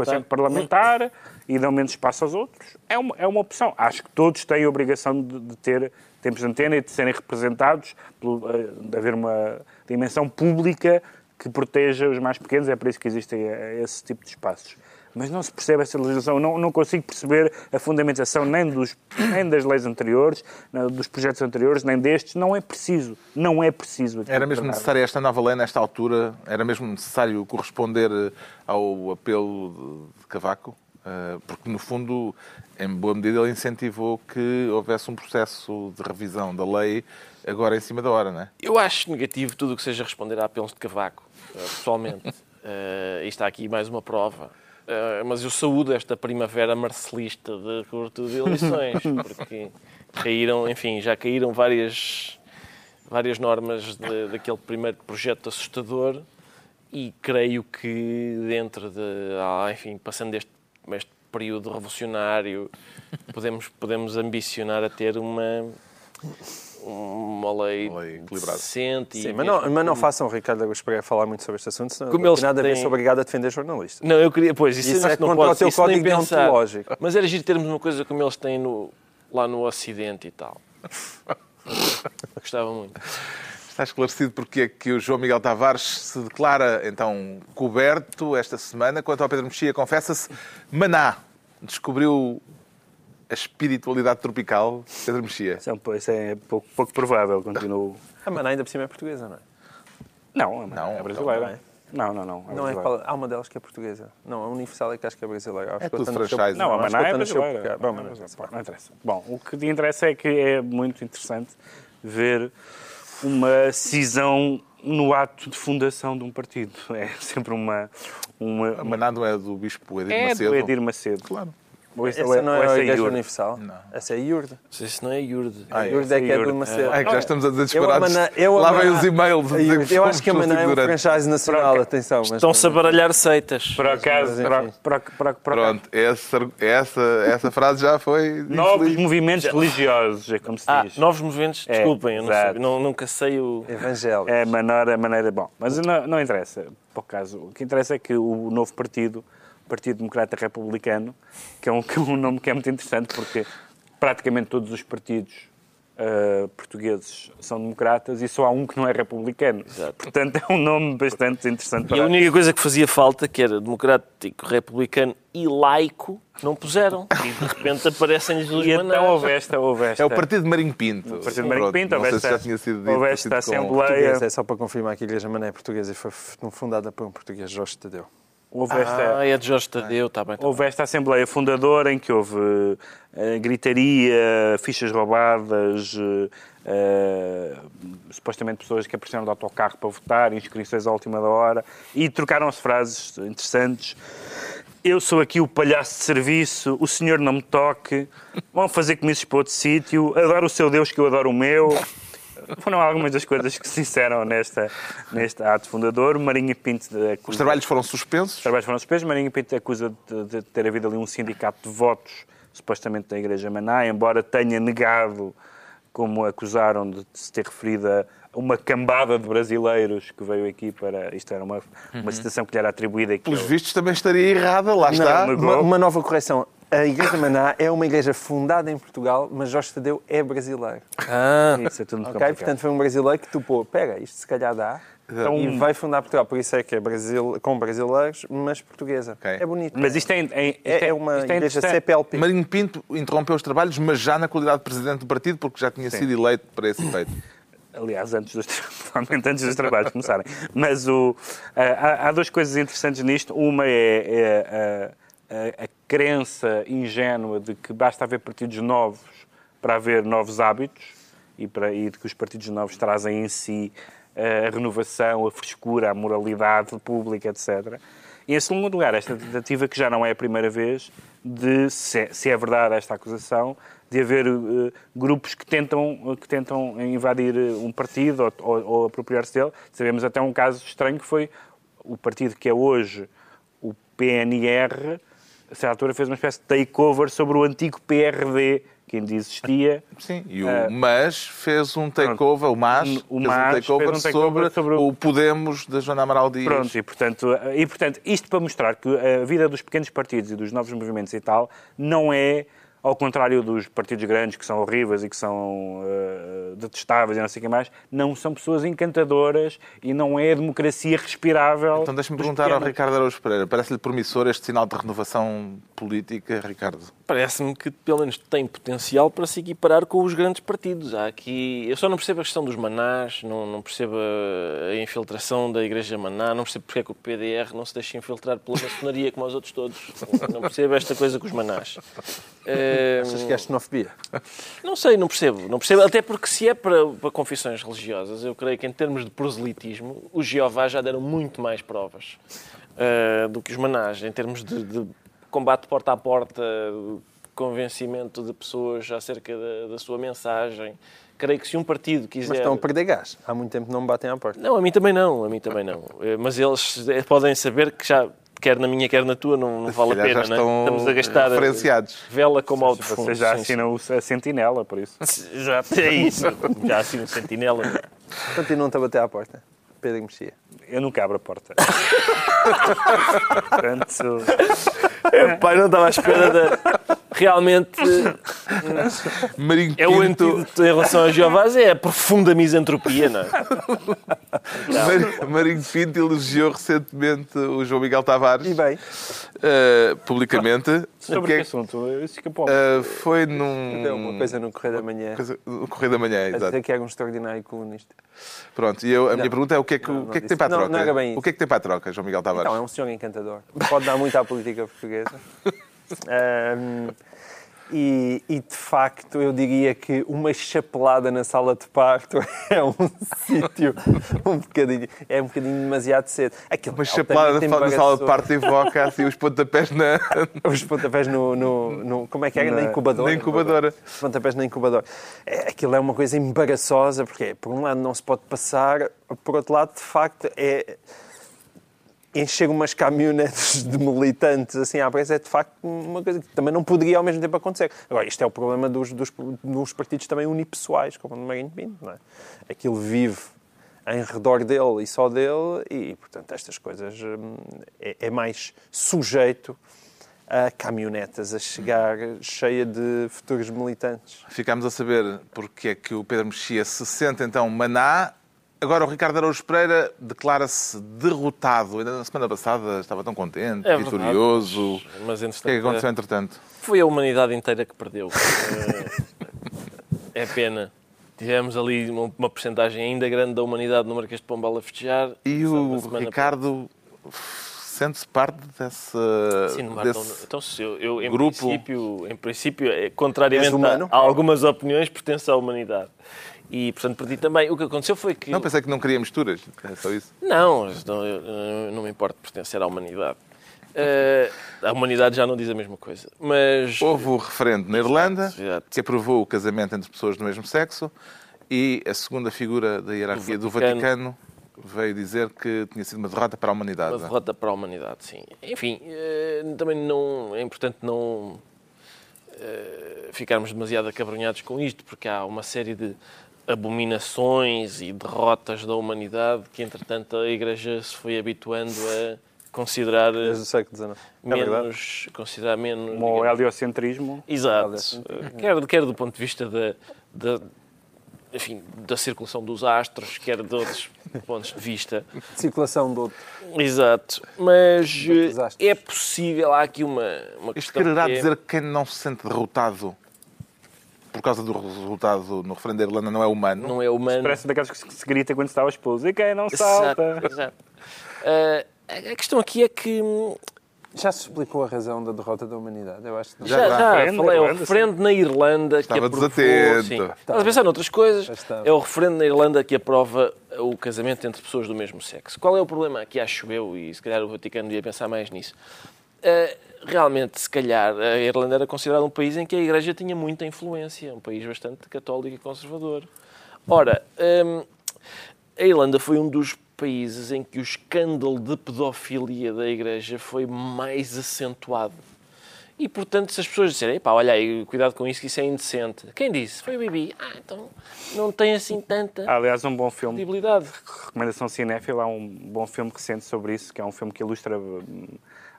assento parlamentar e dão menos espaço aos outros, é uma, é uma opção. Acho que todos têm a obrigação de, de ter tempos de antena e de serem representados, eh, de haver uma dimensão pública que proteja os mais pequenos, é por isso que existem eh, esse tipo de espaços mas não se percebe essa legislação. Não, não consigo perceber a fundamentação nem, dos, nem das leis anteriores, dos projetos anteriores, nem destes. Não é preciso. Não é preciso. Era mesmo necessária esta nova lei nesta altura? Era mesmo necessário corresponder eh, ao apelo de Cavaco? Eh, porque, no fundo, em boa medida, ele incentivou que houvesse um processo de revisão da lei agora em cima da hora, não é? Eu acho negativo tudo o que seja responder a apelos de Cavaco, eh, pessoalmente. Uh, e está aqui mais uma prova. Uh, mas eu saúdo esta primavera marcelista de cobertura de eleições, porque caíram, enfim, já caíram várias, várias normas de, daquele primeiro projeto assustador e creio que dentro de, ah, enfim, passando este, este período revolucionário, podemos, podemos ambicionar a ter uma uma lei, uma lei decente. Sim, mas não, mas não façam o Ricardo Agus Pereira falar muito sobre este assunto, senão como tem nada têm... sou obrigado a defender jornalistas. Não, eu queria, pois, isso, isso é não pode, o teu código deontológico. Mas era giro termos uma coisa como eles têm no, lá no Ocidente e tal. Gostava muito. Está esclarecido porque é que o João Miguel Tavares se declara, então, coberto esta semana. Quanto ao Pedro Mexia, confessa-se, Maná descobriu a espiritualidade tropical, Pedro Mexia? Isso é pouco, pouco provável, continuo. A Maná ainda por cima é portuguesa, não é? Não, a Maná é brasileira. Não, não, não. Não é brasileira. qual, há uma delas que é portuguesa. Não, a Universal é que acho que é brasileira. Acho É que tudo franchise. Não, a Maná é brasileira. Bom, Não, não interessa. Bom, o que te interessa é que é muito interessante ver uma cisão no ato de fundação de um partido. É sempre uma... uma, A uma... manada é do Bispo Edir É Macedo. do Edir Macedo. Claro. Ou Essa ou- não ou é a Igreja Iurde. Universal? Não. Essa é a sei se não é Iurde. Ah, A é. Iurde é que é do. Macedo. É que já estamos a dizer Eu, Lá vem os e-mails. que Eu acho que a Maná é um franchise nacional, Para- atenção. mas- Estão-se a baralhar seitas. Por acaso, Pronto, essa, essa, essa frase já foi. Novos movimentos religiosos, é como se Ah, diz. novos movimentos? É, Desculpem, eu não sei, nunca sei o... Evangélico. É a maneira. Bom, mas não, interessa. Por caso, o que interessa é que o novo partido, Partido Democrata Republicano, que é um, que é um nome que é muito interessante porque praticamente todos os partidos ah, portugueses são democratas e só há um que não é republicano. Portanto, é um nome bastante interessante E para a única coisa que fazia falta, que era democrático, republicano e laico, não puseram. E de repente aparecem-lhes os E então houve esta, houve esta. É o Partido de Marinho Pinto. O Partido de Marinho Pinto, houve se esta- tinha sido dito. houve esta Assembleia. É só para confirmar que a Igreja Maná é portuguesa e foi fundada por um português, Jorge Tadeu. Houve esta, Ah, é de Jorge Tadeu, está bem. Tá Houve esta Assembleia Fundadora em que houve eh, gritaria, fichas roubadas, eh, supostamente pessoas que apareceram de autocarro para votar, inscrições à última da hora, e trocaram-se frases interessantes. Eu sou aqui o palhaço de serviço, o senhor não me toque, vão fazer comícios para outro sítio, adoro o seu Deus que eu adoro o meu. Foram algumas das coisas que se disseram nesta, neste ato fundador. Marinho Pinto da Os trabalhos foram suspensos. os trabalhos foram suspensos. Marinho Pinto acusa de, de ter havido ali um sindicato de votos, supostamente da Igreja Maná, embora tenha negado, como acusaram de se ter referido a uma cambada de brasileiros que veio aqui para. Isto era uma, uma citação que lhe era atribuída. Que Pelos vistos também estaria errada, lá está. Não, Uma, uma nova correção. A Igreja Maná é uma igreja fundada em Portugal, mas Jorge Tadeu é brasileiro. Ah, Isso é tudo muito Ok? complicado. Portanto, foi um brasileiro que topou. Pera, isto se calhar dá. Então, e vai fundar Portugal. Por isso é que é Brasil, com brasileiros, mas portuguesa. Ok. É bonito. Mas isto é, é, isto é, é uma isto é igreja. CPLP. Marinho Pinto interrompeu os trabalhos, mas já na qualidade de presidente do partido, porque já tinha sido eleito para esse efeito. Aliás, antes dos, provavelmente antes dos trabalhos começarem. Mas o, há, há duas coisas interessantes nisto. Uma é, é a, a, crença ingênua de que basta haver partidos novos para haver novos hábitos e, para, e de que os partidos novos trazem em si a renovação, a frescura, a moralidade pública, etc. E, em segundo lugar, esta tentativa, que já não é a primeira vez, de, se, se é verdade esta acusação, de haver eh, grupos que tentam, que tentam invadir eh, um partido ou, ou, ou apropriar-se dele. Sabemos até um caso estranho que foi o partido que é hoje o PNR, a certa altura fez uma espécie de takeover sobre o antigo PRD, que ainda existia. Sim, e o Ah. MAS fez um takeover, o MAS, O fez MAS um takeover, fez um takeover sobre, sobre o- o Podemos da Joana Amaral Dias. Pronto, e portanto, e portanto, isto para mostrar que a vida dos pequenos partidos e dos novos movimentos e tal não é, ao contrário dos partidos grandes que são horríveis e que são eh, detestáveis e não sei o que mais, não são pessoas encantadoras e não é a democracia respirável. Então deixa-me dos perguntar ao pequenos. Ricardo Araújo Pereira. Parece-lhe promissor este sinal de renovação política, Ricardo? Parece-me que pelo menos tem potencial para se equiparar com os grandes partidos. Há aqui... Eu só não percebo a questão dos manás, não, não percebo a infiltração da Igreja Maná, não percebo porque é que o PDR não se deixa infiltrar pela maçonaria como os outros todos. Não percebo esta coisa com os manás. Eh, Achas que é xenofobia? Não sei, não percebo. Não percebo. Até porque se é para, para confissões religiosas, eu creio que em termos de proselitismo, os Jeová já deram muito mais provas eh, do que os manás, em termos de, de combate porta a porta, convencimento de pessoas acerca da, da sua mensagem. Creio que se um partido quiser... Mas estão a perder gás. Há muito tempo não me batem à porta. Não, a mim também não, a mim também não. Eh, Mas eles podem saber que já, quer na minha, quer na tua, não, não vale a pena, já né? estão Estamos a gastar referenciados. vela como ao defunto. Você já assina o- a sentinela, por isso. Exato, é isso. Já assino um sentinela. Continuam-te a bater à porta. Pedro Mexia. Eu nunca abro a porta. Portanto, Pai, não estava à espera da realmente Marinho é o antídoto em relação a Jeovás, é a profunda misantropia, não é? Mar- Marinho Pinto elogiou recentemente o João Miguel Tavares. E bem, eh, publicamente. Sobre O que, que é- assunto? Eh, foi num. deu uma coisa no Correio da Manhã. coisa- no Correio da Manhã, A exato. dizer que era um extraordinário colunista. Pronto, e eu, a minha Não. pergunta é o que é que, Não, o não que, é que tem para a Não, troca? não bem o que é que tem para a troca, João Miguel Tavares? Não, é um senhor encantador. Pode dar muito à política portuguesa. e, e, de facto, eu diria que uma chapelada na sala de parto é um sítio um bocadinho, é um bocadinho demasiado cedo. Aquilo Uma é altamente na, na sala de parte invoca assim os pontapés na, Os pontapés no, no, no- Como é que era? Na, incubadora. na incubadora. Os pontapés na incubadora. É, aquilo é uma coisa embaraçosa, porque por um lado não se pode passar, por outro lado, de facto, é encher umas caminhonetes de militantes assim à pressa é de facto uma coisa que também não poderia ao mesmo tempo acontecer. Agora, isto é o problema dos, dos, dos partidos também unipessoais, como o de Marinho Pinto, não é? Aquilo vive em redor dele e só dele e, portanto, estas coisas hum, é, é mais sujeito a caminhonetas a chegar cheia de futuros militantes. Ficámos a saber porque é que o Pedro Mexia se sente então maná. Agora o Ricardo Araújo Pereira declara-se derrotado. Ainda na semana passada estava tão contente, É vitorioso. mas- o que é que entretanto, aconteceu entretanto? Foi a humanidade inteira que perdeu. É, é pena. Tivemos ali uma, uma porcentagem ainda grande da humanidade no Marquês de Pombal a festejar. E o Ricardo sente-se parte dessa, Sim, no desse... então, se eu, eu, em, grupo- princípio, em princípio, é, contrariamente a, a algumas opiniões, pertence à humanidade. E, portanto, perdi também. O que aconteceu foi que... Não, pensei que não queria misturas. É só isso. Não, não, eu- não me importo pertencer à humanidade. Eh, a humanidade já não diz a mesma coisa. Mas... Houve o referendo na Irlanda, exato. que aprovou o casamento entre pessoas do mesmo sexo, e a segunda figura da hierarquia do Do Vaticano, Vaticano. veio dizer que tinha sido uma derrota para a humanidade. Uma derrota para a humanidade, sim. Enfim, eh, também não, é importante não eh, ficarmos demasiado acabrunhados com isto, porque há uma série de abominações e derrotas da humanidade que, entretanto, a Igreja se foi habituando a considerar eh, Desde o século XIX. É verdade. menos, considerar menos Como o heliocentrismo. Exato. Quer, quer do ponto de vista da, da, enfim, da circulação dos astros, quer de outros pontos de vista. Circulação do outro. Exato. Mas eh, é possível, há aqui uma, uma Isto quererá que é- dizer que quem não se sente derrotado por causa do resultado no referendo da Irlanda não é humano? não é humano. Parece daquelas que se se grita quando se está ao esposo. E quem não Exato, salta? exato. Eh, a questão aqui é que hum, Já se explicou a razão da derrota da humanidade? Eu acho que não. já, Já, já. Referendo falei, é o referendo na Irlanda Estava que aprovou... desatento. Sim. Estava a pensar noutras coisas. É o referendo na Irlanda que aprova o casamento entre pessoas do mesmo sexo. Qual é o problema aqui, acho eu, e se calhar o Vaticano devia pensar mais nisso? Eh, realmente, se calhar, a Irlanda era considerada um país em que a Igreja tinha muita influência, um país bastante católico e conservador. Ora, hum, a Irlanda foi um dos países em que o escândalo de pedofilia da Igreja foi mais acentuado. E, portanto, se as pessoas disserem, pá, olha aí, cuidado com isso, que isso é indecente. Quem disse? Foi o Bibi. Ah, então não tem assim tanta Há, aliás, um bom filme, credibilidade. recomendação cinéfila, há um bom filme recente sobre isso, que é um filme que ilustra hum,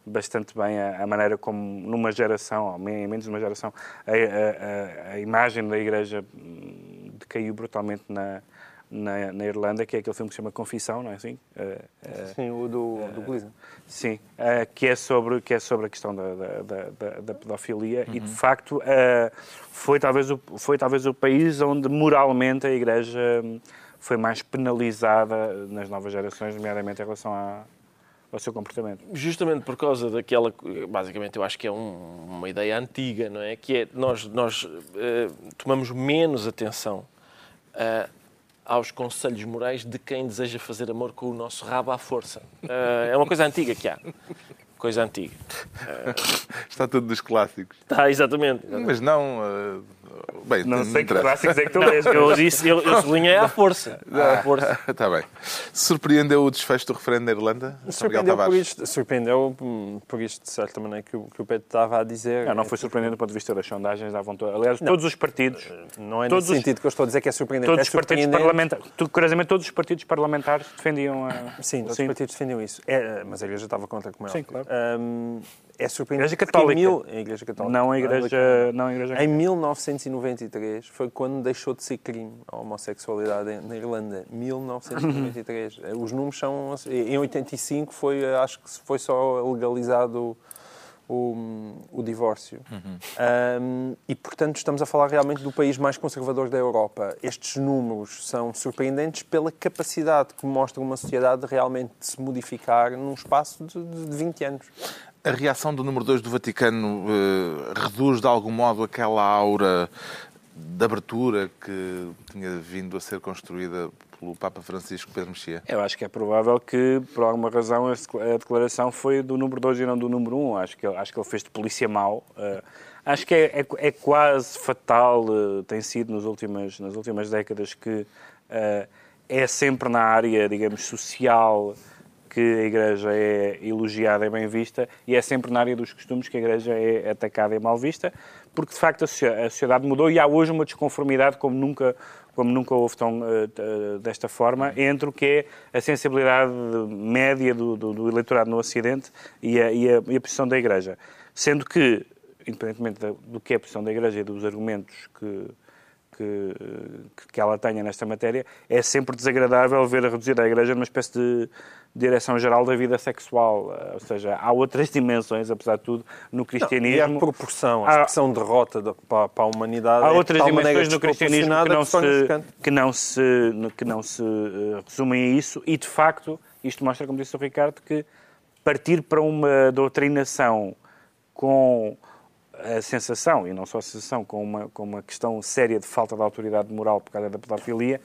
bastante bem a, a maneira como, numa geração, ou em menos de uma geração, a, a- a- a imagem da Igreja hum, decaiu brutalmente na, na, na Irlanda, que é aquele filme que se chama Confissão, não é assim? Eh, eh, Sim, o do, do Gleason. Sim, eh, que, é sobre, que é sobre a questão da, da, da- da- pedofilia e, de facto, eh, foi, talvez o, foi talvez o país onde moralmente a Igreja hum, foi mais penalizada nas novas gerações, nomeadamente em relação à- ao seu comportamento. Justamente por causa daquela, basicamente eu acho que é um- uma ideia antiga, não é? Que é nós, nós eh, tomamos menos atenção eh, aos conselhos morais de quem deseja fazer amor com o nosso rabo à força. Eh, é uma coisa antiga que há. Coisa antiga. Está tudo dos clássicos. Está, exatamente. Mas não. Eh, Bem, Não sei que clássicos é que tu lês. Eu disse, eu, eu sublinhei à força. À força. Está bem. Surpreendeu o desfecho do referendo da Irlanda? Surpreendeu por, Tavares? isto, surpreendeu por isto, de certa maneira, que o, que o Pedro estava a dizer. Não, não foi surpreendente do ponto de vista das sondagens, davam to- Aliás, todos os partidos, Não é Todos nesse os- sentido que eu estou a dizer que é surpreendente. todos é os partidos parlamentares, curiosamente todos os partidos parlamentares defendiam a... Sim, todos os partidos defendiam isso. É, mas a Igreja estava contra, como é Sim, óbvio. claro. Hum, é surpreendente. Igreja Católica. Em mil, a Igreja Católica. Não a igreja, não a igreja Em 1993 foi quando deixou de ser crime a homossexualidade na Irlanda. 1993. Os números são. Em 85 foi, acho que foi só legalizado o, o divórcio. Um, e, portanto, estamos a falar realmente do país mais conservador da Europa. Estes números são surpreendentes pela capacidade que mostra uma sociedade de realmente se modificar num espaço de, de 20 anos. A reação do número 2 do Vaticano eh, reduz de algum modo aquela aura de abertura que tinha vindo a ser construída pelo Papa Francisco Pedro Mexia? Eu acho que é provável que, por alguma razão, a declaração foi do número 2 e não do número 1. Um. Acho, que, acho que ele fez de polícia mau. Uh, acho que é, é, é quase fatal, uh, tem sido nas últimas, nas últimas décadas, que uh, é sempre na área, digamos, social que a Igreja é elogiada e bem vista e é sempre na área dos costumes que a Igreja é atacada e mal vista, porque de facto a sociedade mudou e há hoje uma desconformidade como nunca como nunca houve tão uh, desta forma, entre o que é a sensibilidade média do, do, do eleitorado no Ocidente e a, e, a, e a, posição da Igreja. Sendo que, independentemente do que é a posição da Igreja e dos argumentos que, que, que ela tenha nesta matéria, é sempre desagradável ver a reduzir a Igreja numa espécie de direção-geral da vida sexual. Ou seja, há outras dimensões, apesar de tudo, no cristianismo. Não, e a proporção, a expressão há, derrota de, para, para, a humanidade. Há é outras dimensões no cristianismo que não, se, que não se, que não se uh, resumem a isso, e de facto, isto mostra, como disse o Ricardo, que partir para uma doutrinação com a sensação, e não só a sensação, com uma, com uma questão séria de falta de autoridade moral por causa da pedofilia,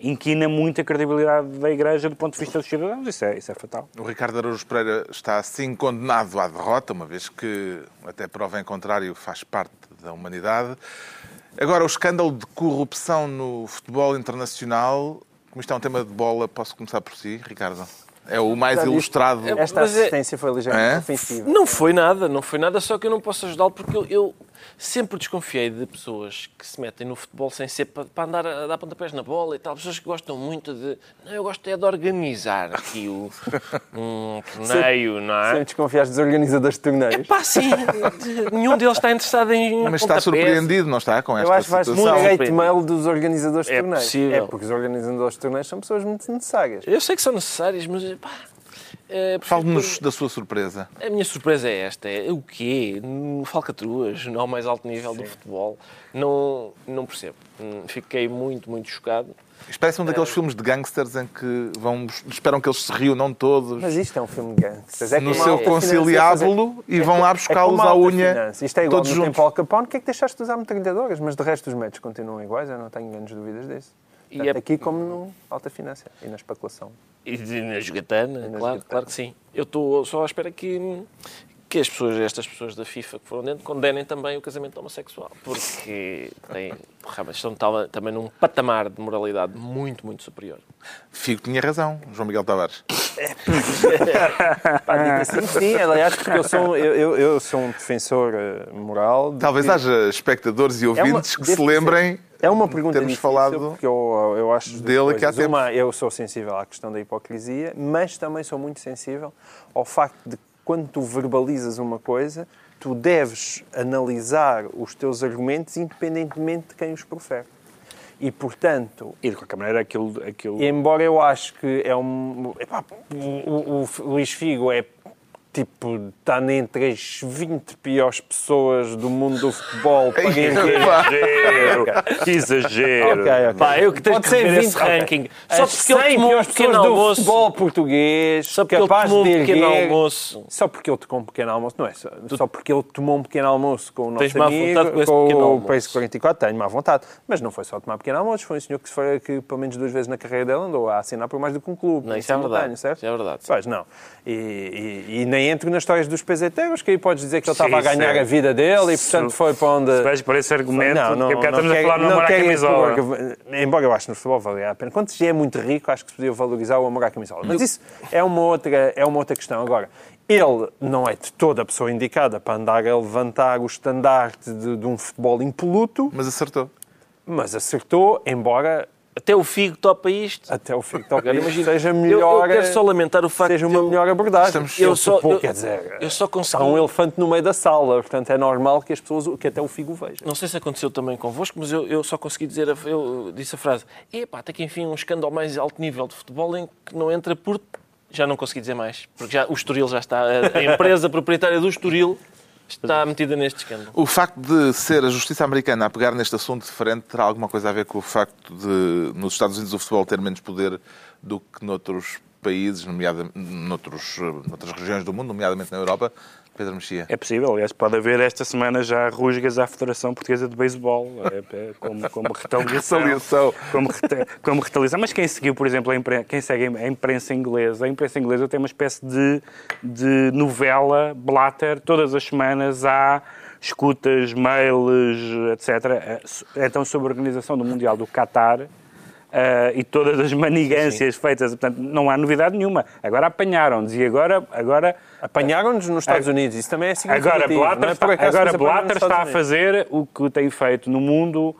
inquina muito a credibilidade da Igreja do ponto de vista dos cidadãos. Isso é, isso é fatal. O Ricardo Araújo Pereira está assim condenado à derrota, uma vez que, até prova em contrário, faz parte da humanidade. Agora, o escândalo de corrupção no futebol internacional, como isto é um tema de bola, posso começar por si, Ricardo? É o mais ilustrado. Esta assistência foi ligeiramente é? ofensiva. Não foi nada, não foi nada, só que eu não posso ajudá-lo porque eu, eu, sempre desconfiei de pessoas que se metem no futebol sem ser para, para andar a dar pontapés na bola e tal. Pessoas que gostam muito de. Não, eu gosto é de organizar aqui o, um torneio, não é? Sempre desconfiaste dos organizadores de torneios. É pá, sim. nenhum deles está interessado em. Mas está surpreendido, não está? Com esta eu acho que vais muito hate mail dos organizadores de é torneios. Possível. É porque os organizadores de torneios são pessoas muito necessárias. Eu sei que são necessárias, mas. Pá, é, Fale-nos da sua surpresa. A minha surpresa é esta: é o quê? Falcatruas, ao mais alto nível Sim. do futebol. Não, não percebo. Fiquei muito, muito chocado. Isto parece um daqueles é... filmes de gangsters em que vão, esperam que eles se reúnam todos. Mas isto é um filme de gangsters. É no seu conciliábulo e vão lá buscá-los é à unha. Finança. Isto é igual todos no juntos. tempo Al Capone. O que é que deixaste de usar metralhadoras? Mas de resto os métodos continuam iguais, eu não tenho grandes dúvidas disso. Tanto e é... aqui como no alta finança e na especulação. E na jogatana, e na claro, claro que sim. Eu estou só à espera que, que as pessoas, estas pessoas da FIFA que foram dentro condenem também o casamento homossexual, porque têm, estão também num patamar de moralidade muito, muito superior. Figo tinha razão, João Miguel Tavares. Pá, assim, sim, aliás, porque eu sou, eu, eu, sou um defensor eh, moral. Talvez que... haja espectadores e ouvintes é uma, que se lembrem é uma pergunta termos difícil, falado porque eu, eu acho dele que há tempo. Uma, eu sou sensível à questão da hipocrisia, mas também sou muito sensível ao facto de que quando tu verbalizas uma coisa, tu deves analisar os teus argumentos independentemente de quem os profere. E, portanto... E, de qualquer maneira, aquilo... aquilo... Embora eu acho que é um... Epá, o, o, o Luís Figo é tipo, está entre as 20 piores pessoas do mundo do futebol para que exagero! que exagero! Okay, okay. Pá, eu que tenho Pode que ver esse ranking. Só porque ele tomou um pequeno almoço. do futebol português, só porque capaz ele tomou um pequeno almoço. Só porque ele tomou um pequeno almoço, não é só, só porque ele tomou um pequeno almoço com o nosso Tens amigo, com, com o País 44, tenho má vontade. Mas não foi só tomar pequeno almoço, foi um senhor que, foi, que pelo menos duas vezes na carreira dele andou a assinar por mais do que um clube. Não, isso é verdade. Certo? Isso é verdade. Pois, não. E, e, e nem entro nas histórias dos peseteiros, que aí podes dizer que ele estava a ganhar a vida dele e, portanto, foi para onde... Se vais por esse argumento, não, não, porque estamos a falar no amor à camisola. Embora eu acho que no futebol valia a pena. Quando se é muito rico, acho que se podia valorizar o amor à camisola. Mas isso é uma outra, é uma outra questão. Agora, ele não é de toda a pessoa indicada para andar a levantar o estandarte de, de um futebol impoluto. Mas acertou. Mas acertou, embora Até o Figo topa isto. Até o fim, então, Agora imagina, seja eu- melhor, eu, quero só lamentar o facto seja de uma eu- melhor abordagem. Estamos- eu Eu só, suponho, eu, quer dizer, eu só consegui... Há um elefante no meio da sala, portanto é normal que as pessoas, que até o figo veja. Não sei se aconteceu também convosco, mas eu, eu só consegui dizer, a- eu disse a frase, epá, até que enfim um escândalo ao mais alto nível de futebol em que não entra por... Já não consegui dizer mais, porque já, o Estoril já está, a, a empresa proprietária do Estoril está metida neste escândalo. O facto de ser a justiça americana a pegar neste assunto diferente terá alguma coisa a ver com o facto de, nos Estados Unidos, o futebol ter menos poder do que noutros países, nomeadamente noutros, eh, noutras regiões do mundo, nomeadamente na Europa? Pedro Mexia. É possível, aliás, pode haver esta semana já rusgas à Federação Portuguesa de Beisebol, é, é, como, como retaliação. Como, reta- como retaliação. Mas quem seguiu, por exemplo, a imprensa, quem segue a imprensa inglesa, a imprensa inglesa tem uma espécie de, de novela, blatter, todas as semanas há escutas, mails, etc. Então, sobre a organização do Mundial do Qatar, eh, e todas as manigâncias feitas, portanto, não há novidade nenhuma. Agora apanharam-nos e agora, agora Apanharam-nos nos Estados Unidos, isso também é significativo. Agora Blatter, não é está, agora Blatter está a fazer o que tem feito no mundo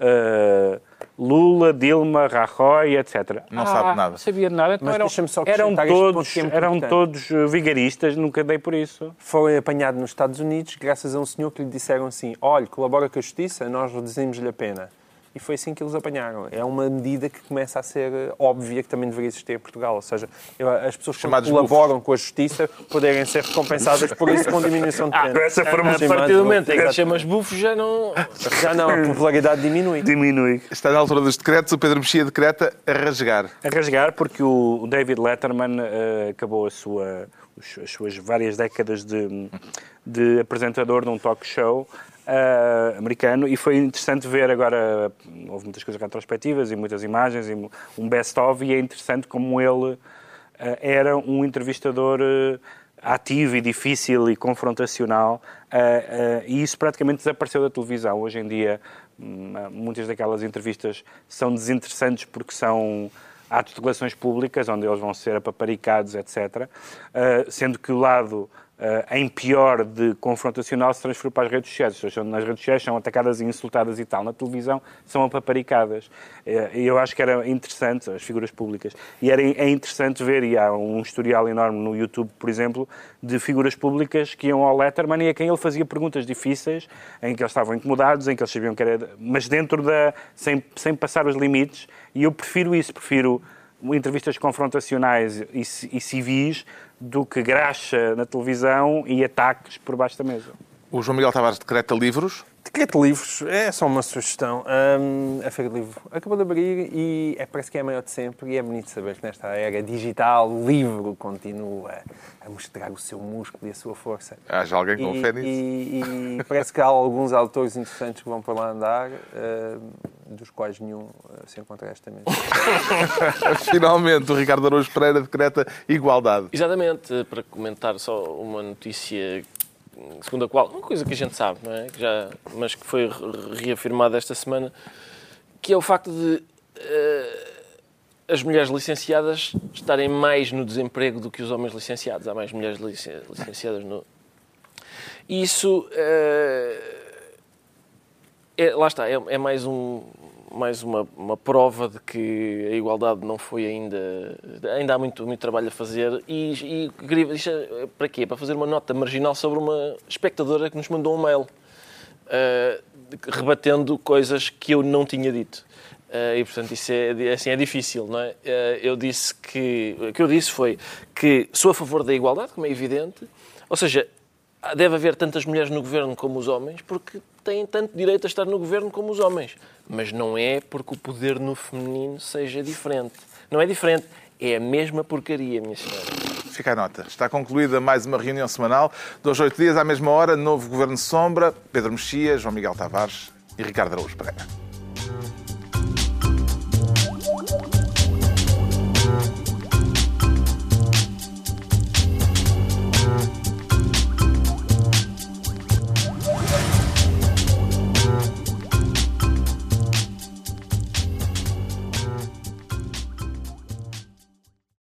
uh, Lula, Dilma, Rajoy, etc. Não sabe nada. Não sabia de nada. Então Mas eram, só eram acrescentar este ponto todos, é eram todos uh, vigaristas, nunca dei por isso. Foi apanhado nos Estados Unidos graças a um senhor que lhe disseram assim: olha, colabora com a justiça, nós reduzimos-lhe a pena. E foi assim que eles apanharam. É uma medida que começa a ser eh, óbvia que também deveria existir em Portugal. Ou seja, as pessoas que Chamados colaboram com a justiça poderem ser recompensadas por isso com diminuição de pena. com essa forma A partir do momento em que chamas bufo, já não... Já não, a popularidade diminui. Diminui. Está na altura dos decretos, o Pedro Mexia decreta a rasgar. A rasgar porque o David Letterman uh, acabou a sua, as suas várias décadas de, de apresentador de um talk show uh, americano e foi interessante ver agora, houve muitas coisas retrospectivas e muitas imagens e um best-of e é interessante como ele uh, era um entrevistador uh, ativo e difícil e confrontacional e isso praticamente desapareceu da televisão. Hoje em dia hum, muitas daquelas entrevistas são desinteressantes porque são atos de relações públicas, onde eles vão ser apaparicados, etc. Sendo que o lado em pior de confrontacional se transferiu para as redes sociais. As pessoas nas redes sociais são atacadas e insultadas e tal. Na televisão são apaparicadas. Uh, E eu acho que era interessante, as figuras públicas, e era, é interessante ver, e há um historial enorme no YouTube, por exemplo, de figuras públicas que iam ao Letterman e a quem ele fazia perguntas difíceis, em que eles estavam incomodados, em que eles sabiam que era... Mas dentro da... sem, sem passar os limites. E eu prefiro isso, prefiro entrevistas confrontacionais e, e civis do que graxa na televisão e ataques por baixo da mesa. O João Miguel Tavares decreta livros. Decreto de livros é só uma sugestão. Hum, a Feira de Livro acabou de abrir e é, parece que é a maior de sempre e é bonito saber que nesta era digital o livro continua a mostrar o seu músculo e a sua força. Haja alguém que E, confere nisso. e- e parece que há alguns autores interessantes que vão para lá andar, hum, dos quais nenhum uh, se encontra esta mesa. Finalmente, o Ricardo Araújo Pereira decreta igualdade. Exatamente, para comentar só uma notícia segundo a qual, uma coisa que a gente sabe, não é? Que já, mas que foi re- reafirmada esta semana, que é o facto de eh, as mulheres licenciadas estarem mais no desemprego do que os homens licenciados. Há mais mulheres licen- licenciadas no... Isso, eh, é, lá está, é, é mais, um, mais uma, uma prova de que a igualdade não foi ainda. Ainda há muito, muito trabalho a fazer. E, e queria, é para quê? Para fazer uma nota marginal sobre uma espectadora que nos mandou um mail eh, rebatendo coisas que eu não tinha dito. Eh, e portanto isso é, assim, é difícil, não é? Eh, eu disse que. O que eu disse foi que sou a favor da igualdade, como é evidente, ou seja, deve haver tantas mulheres no governo como os homens, porque têm tanto direito a estar no governo como os homens. Mas não é porque o poder no feminino seja diferente. Não é diferente, é a mesma porcaria, minha senhora. Fica a nota. Está concluída mais uma reunião semanal. Dois, oito dias, à mesma hora, novo Governo Sombra, Pedro Mexia, João Miguel Tavares e Ricardo Araújo Pereira.